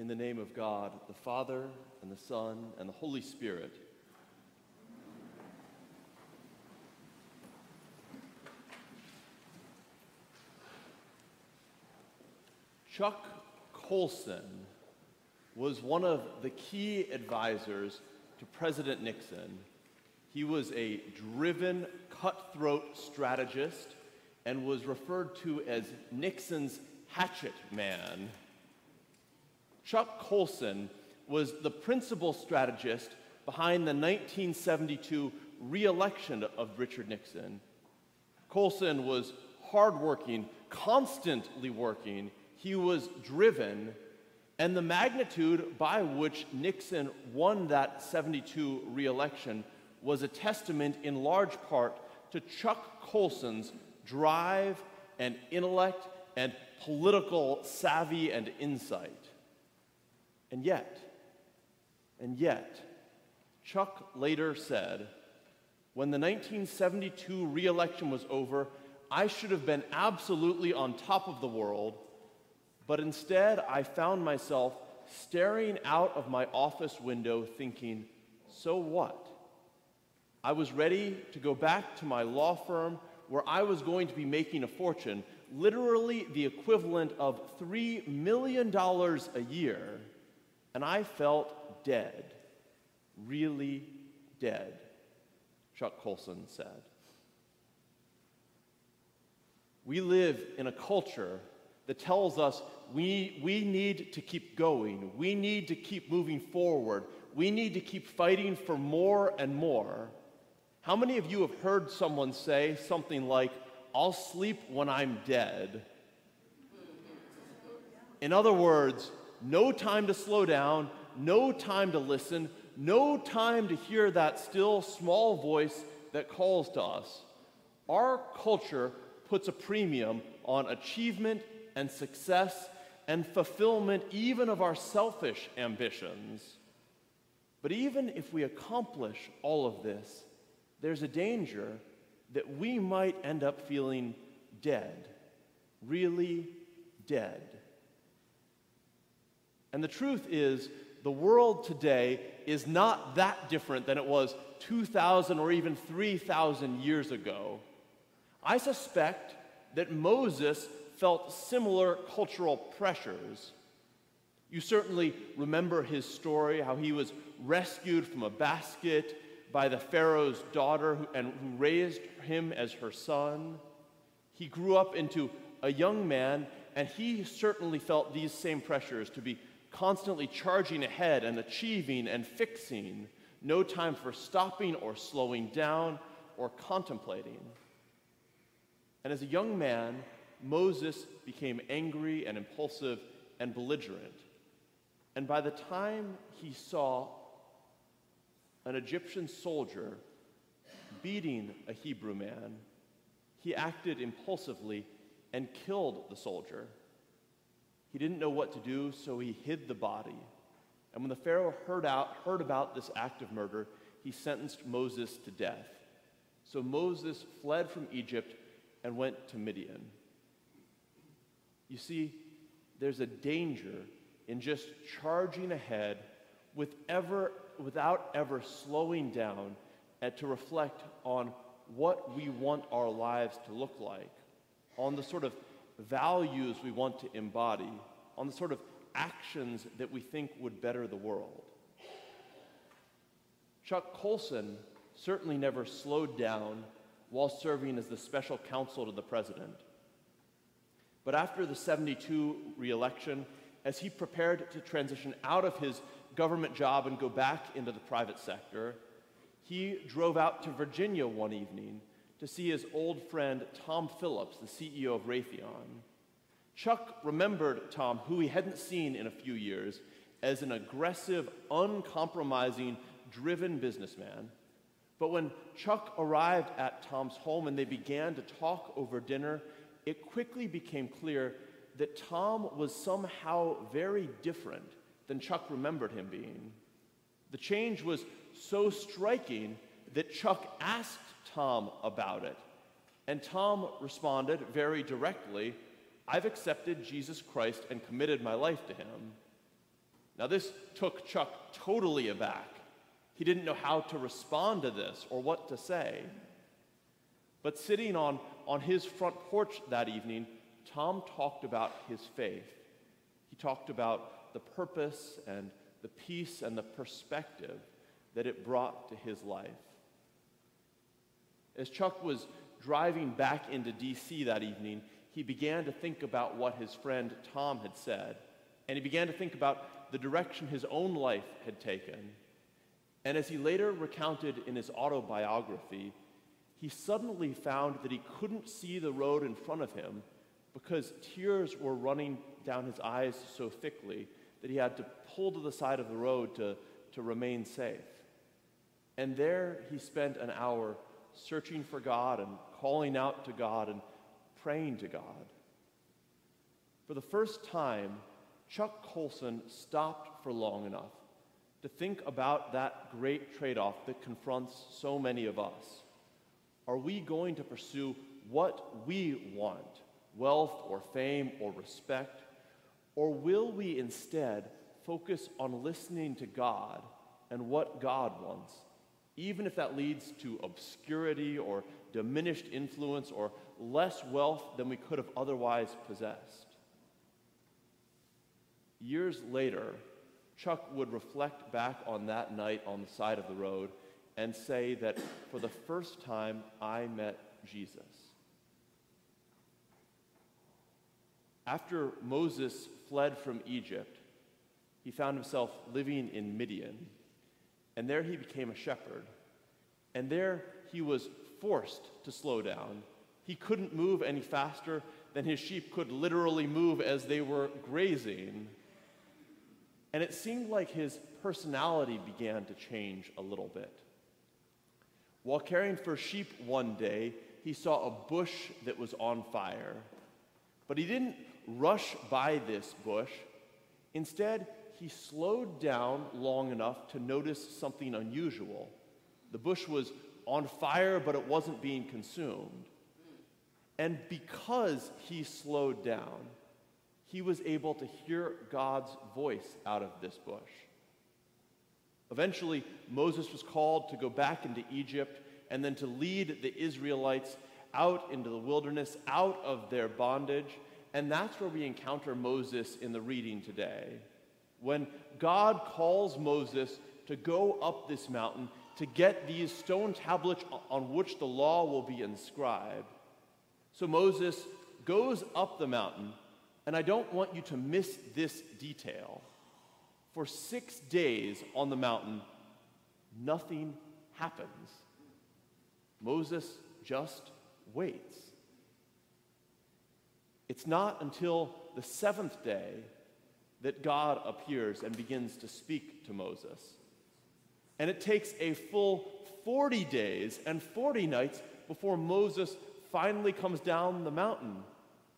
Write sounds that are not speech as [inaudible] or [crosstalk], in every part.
In the name of God, the Father, and the Son, and the Holy Spirit. Chuck Colson was one of the key advisors to President Nixon. He was a driven, cutthroat strategist and was referred to as Nixon's hatchet man. Chuck Colson was the principal strategist behind the 1972 reelection of Richard Nixon. Colson was hardworking, constantly working. He was driven, and the magnitude by which Nixon won that 72 reelection was a testament in large part to Chuck Colson's drive and intellect and political savvy and insight. And yet, and yet, Chuck later said, when the 1972 reelection was over, I should have been absolutely on top of the world, but instead I found myself staring out of my office window thinking, so what? I was ready to go back to my law firm where I was going to be making a fortune, literally the equivalent of $3 million a year, and I felt dead, really dead, Chuck Colson said. We live in a culture that tells us we, we need to keep going, we need to keep moving forward, we need to keep fighting for more and more. How many of you have heard someone say something like, I'll sleep when I'm dead? In other words, no time to slow down, no time to listen, no time to hear that still small voice that calls to us. Our culture puts a premium on achievement and success and fulfillment, even of our selfish ambitions. But even if we accomplish all of this, there's a danger that we might end up feeling dead, really dead. And the truth is, the world today is not that different than it was 2,000 or even 3,000 years ago. I suspect that Moses felt similar cultural pressures. You certainly remember his story, how he was rescued from a basket by the Pharaoh's daughter who, and who raised him as her son. He grew up into a young man, and he certainly felt these same pressures to be constantly charging ahead and achieving and fixing, no time for stopping or slowing down or contemplating. And as a young man, Moses became angry and impulsive and belligerent. And by the time he saw an Egyptian soldier beating a Hebrew man, he acted impulsively and killed the soldier. He didn't know what to do, so he hid the body. And when the Pharaoh heard, out, heard about this act of murder, he sentenced Moses to death. So Moses fled from Egypt and went to Midian. You see, there's a danger in just charging ahead with ever without ever slowing down and to reflect on what we want our lives to look like, on the sort of values we want to embody, on the sort of actions that we think would better the world. Chuck Colson certainly never slowed down while serving as the special counsel to the president. But after the 72 reelection, as he prepared to transition out of his government job and go back into the private sector, he drove out to Virginia one evening to see his old friend Tom Phillips, the CEO of Raytheon. Chuck remembered Tom, who he hadn't seen in a few years, as an aggressive, uncompromising, driven businessman. But when Chuck arrived at Tom's home and they began to talk over dinner, it quickly became clear that Tom was somehow very different than Chuck remembered him being. The change was so striking that Chuck asked Tom about it. And Tom responded very directly I've accepted Jesus Christ and committed my life to him. Now, this took Chuck totally aback. He didn't know how to respond to this or what to say. But sitting on, on his front porch that evening, Tom talked about his faith. He talked about the purpose and the peace and the perspective that it brought to his life. As Chuck was driving back into D.C. that evening, he began to think about what his friend Tom had said, and he began to think about the direction his own life had taken. And as he later recounted in his autobiography, he suddenly found that he couldn't see the road in front of him because tears were running down his eyes so thickly that he had to pull to the side of the road to, to remain safe. And there he spent an hour searching for God and calling out to God and praying to God. For the first time, Chuck Colson stopped for long enough to think about that great trade off that confronts so many of us. Are we going to pursue what we want, wealth or fame or respect? Or will we instead focus on listening to God and what God wants, even if that leads to obscurity or diminished influence or less wealth than we could have otherwise possessed? Years later, Chuck would reflect back on that night on the side of the road and say that for the first time I met Jesus. After Moses fled from Egypt, he found himself living in Midian, and there he became a shepherd. And there he was forced to slow down. He couldn't move any faster than his sheep could literally move as they were grazing. And it seemed like his personality began to change a little bit. While caring for sheep one day, he saw a bush that was on fire. But he didn't rush by this bush. Instead, he slowed down long enough to notice something unusual. The bush was on fire, but it wasn't being consumed. And because he slowed down, he was able to hear God's voice out of this bush. Eventually, Moses was called to go back into Egypt and then to lead the Israelites out into the wilderness, out of their bondage. And that's where we encounter Moses in the reading today. When God calls Moses to go up this mountain to get these stone tablets on which the law will be inscribed. So Moses goes up the mountain, and I don't want you to miss this detail. For six days on the mountain, nothing happens. Moses just waits. It's not until the seventh day that God appears and begins to speak to Moses. And it takes a full 40 days and 40 nights before Moses finally comes down the mountain.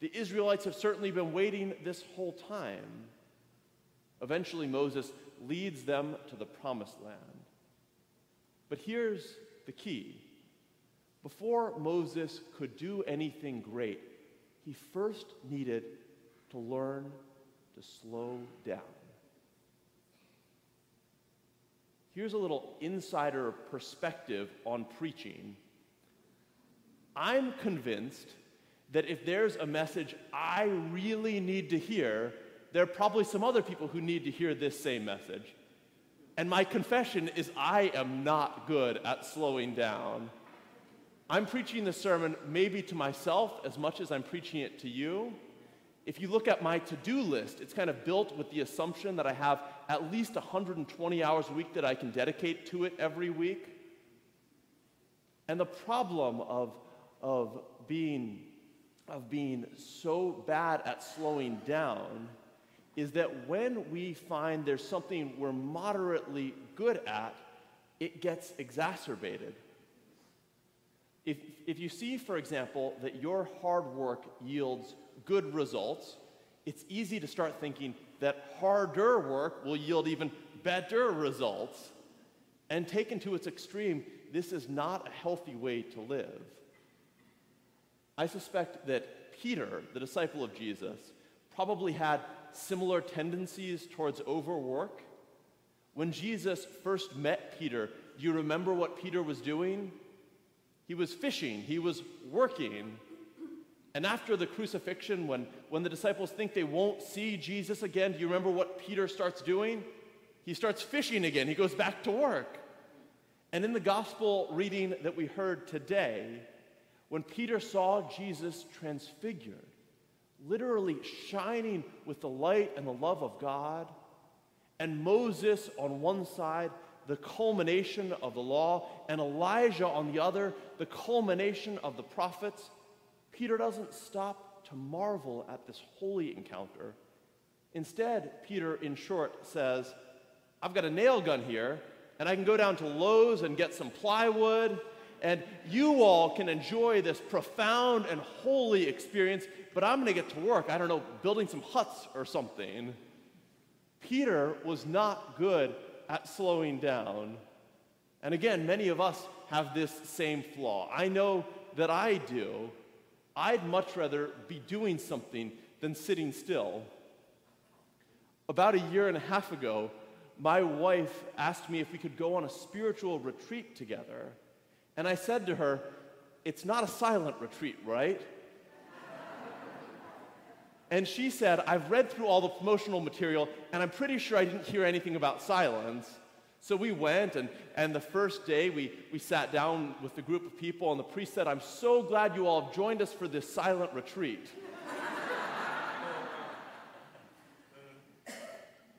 The Israelites have certainly been waiting this whole time. Eventually, Moses leads them to the promised land. But here's the key before Moses could do anything great, he first needed to learn to slow down. Here's a little insider perspective on preaching. I'm convinced that if there's a message I really need to hear, there are probably some other people who need to hear this same message. And my confession is I am not good at slowing down. I'm preaching the sermon maybe to myself as much as I'm preaching it to you. If you look at my to do list, it's kind of built with the assumption that I have at least 120 hours a week that I can dedicate to it every week. And the problem of, of, being, of being so bad at slowing down is that when we find there's something we're moderately good at, it gets exacerbated. If, if you see, for example, that your hard work yields good results, it's easy to start thinking that harder work will yield even better results. And taken to its extreme, this is not a healthy way to live. I suspect that Peter, the disciple of Jesus, probably had similar tendencies towards overwork. When Jesus first met Peter, do you remember what Peter was doing? He was fishing, he was working. And after the crucifixion, when, when the disciples think they won't see Jesus again, do you remember what Peter starts doing? He starts fishing again. He goes back to work. And in the gospel reading that we heard today, when Peter saw Jesus transfigured, literally shining with the light and the love of God, and Moses on one side, the culmination of the law, and Elijah on the other, the culmination of the prophets, Peter doesn't stop to marvel at this holy encounter. Instead, Peter, in short, says, I've got a nail gun here, and I can go down to Lowe's and get some plywood, and you all can enjoy this profound and holy experience, but I'm to get to work, I don't know, building some huts or something. Peter was not good at slowing down. And again, many of us have this same flaw. I know that I do. I'd much rather be doing something than sitting still. About a year and a half ago, my wife asked me if we could go on a spiritual retreat together. And I said to her, It's not a silent retreat, right? [laughs] and she said, I've read through all the promotional material, and I'm pretty sure I didn't hear anything about silence. So we went, and, and the first day we, we sat down with the group of people, and the priest said, I'm so glad you all have joined us for this silent retreat.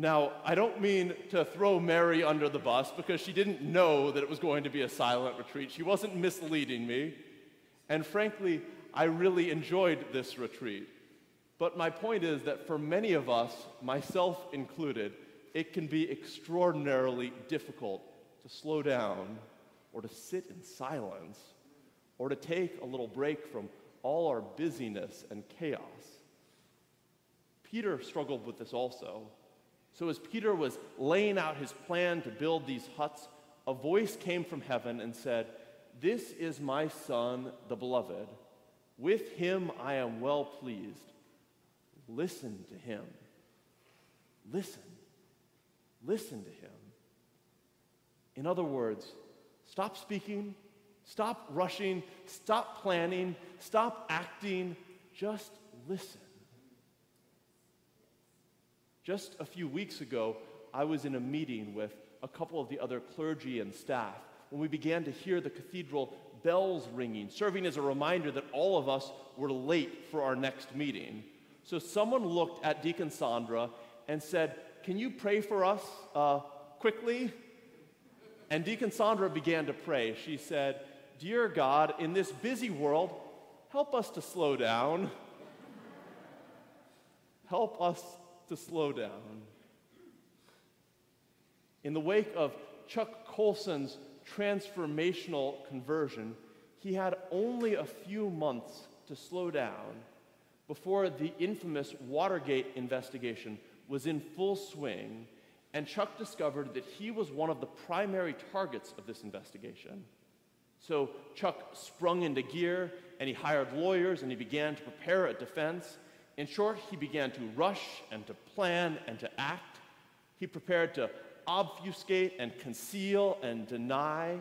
Now, I don't mean to throw Mary under the bus because she didn't know that it was going to be a silent retreat. She wasn't misleading me. And frankly, I really enjoyed this retreat. But my point is that for many of us, myself included, it can be extraordinarily difficult to slow down or to sit in silence or to take a little break from all our busyness and chaos. Peter struggled with this also. So, as Peter was laying out his plan to build these huts, a voice came from heaven and said, This is my Son, the Beloved. With him I am well pleased. Listen to him. Listen. Listen to him. In other words, stop speaking, stop rushing, stop planning, stop acting, just listen. Just a few weeks ago, I was in a meeting with a couple of the other clergy and staff when we began to hear the cathedral bells ringing, serving as a reminder that all of us were late for our next meeting. So someone looked at Deacon Sandra and said, Can you pray for us uh, quickly? And Deacon Sandra began to pray. She said, Dear God, in this busy world, help us to slow down. help us to slow down. In the wake of Chuck Colson's transformational conversion, he had only a few months to slow down before the infamous Watergate investigation was in full swing, and Chuck discovered that he was one of the primary targets of this investigation. So Chuck sprung into gear and he hired lawyers and he began to prepare a defense. In short, he began to rush and to plan and to act. He prepared to obfuscate and conceal and deny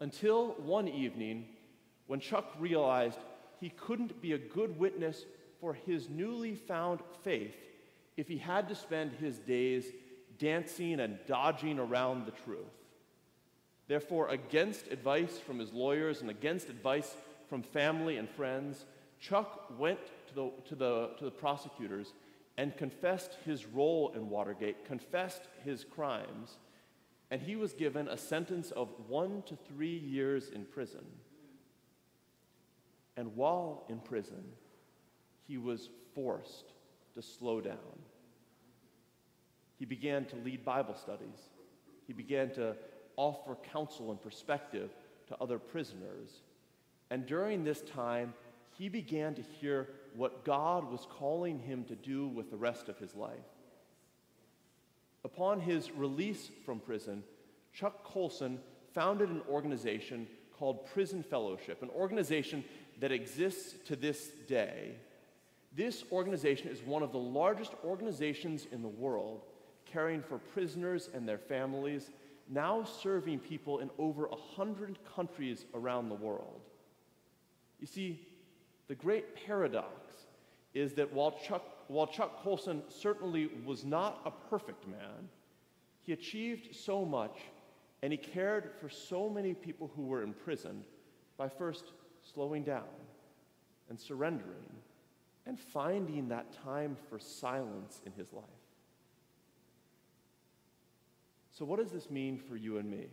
until one evening when Chuck realized he couldn't be a good witness for his newly found faith if he had to spend his days dancing and dodging around the truth. Therefore, against advice from his lawyers and against advice from family and friends, Chuck went to the, to the, to the prosecutors and confessed his role in Watergate, confessed his crimes, and he was given a sentence of one to three years in prison. And while in prison, he was forced to slow down. He began to lead Bible studies. He began to offer counsel and perspective to other prisoners. And during this time, he began to hear what God was calling him to do with the rest of his life. Upon his release from prison, Chuck Colson founded an organization called Prison Fellowship, an organization that exists to this day. This organization is one of the largest organizations in the world, caring for prisoners and their families, now serving people in over 100 countries around the world. You see, the great paradox is that while Chuck, while Chuck Colson certainly was not a perfect man, he achieved so much and he cared for so many people who were imprisoned by first slowing down and surrendering and finding that time for silence in his life. So, what does this mean for you and me?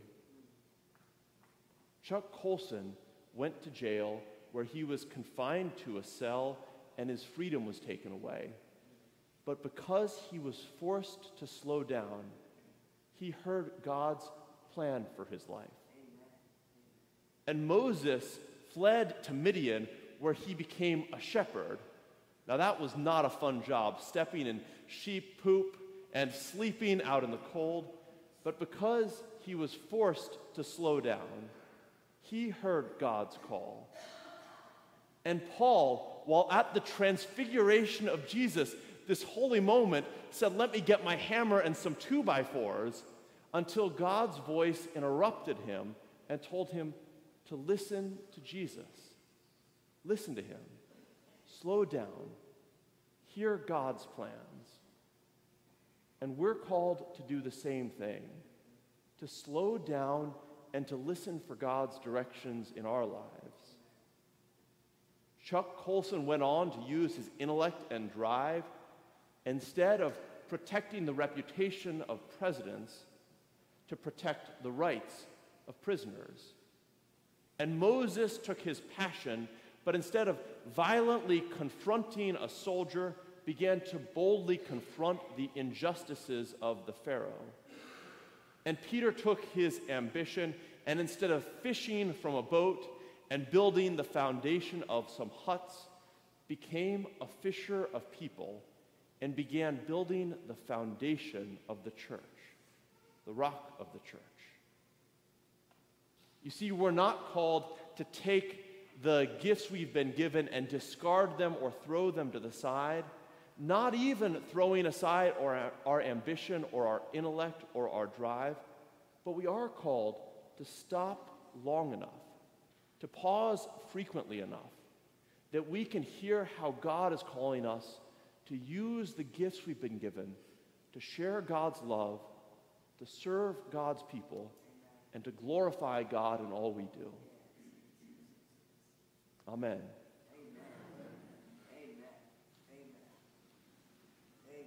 Chuck Colson went to jail where he was confined to a cell and his freedom was taken away. But because he was forced to slow down, he heard God's plan for his life. And Moses fled to Midian where he became a shepherd. Now, that was not a fun job, stepping in sheep poop and sleeping out in the cold. But because he was forced to slow down, he heard God's call. And Paul, while at the transfiguration of Jesus, this holy moment, said, Let me get my hammer and some two by fours, until God's voice interrupted him and told him to listen to Jesus. Listen to him. Slow down. Hear God's plans. And we're called to do the same thing to slow down and to listen for God's directions in our lives. Chuck Colson went on to use his intellect and drive instead of protecting the reputation of presidents to protect the rights of prisoners. And Moses took his passion, but instead of violently confronting a soldier, began to boldly confront the injustices of the Pharaoh. And Peter took his ambition, and instead of fishing from a boat and building the foundation of some huts, became a fisher of people and began building the foundation of the church, the rock of the church. You see, we're not called to take the gifts we've been given and discard them or throw them to the side, not even throwing aside our, our ambition or our intellect or our drive, but we are called to stop long enough, to pause frequently enough, that we can hear how God is calling us to use the gifts we've been given to share God's love, to serve God's people, and to glorify God in all we do. Amen.